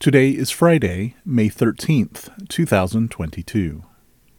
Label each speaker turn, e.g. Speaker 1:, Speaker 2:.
Speaker 1: Today is Friday, May 13th, 2022.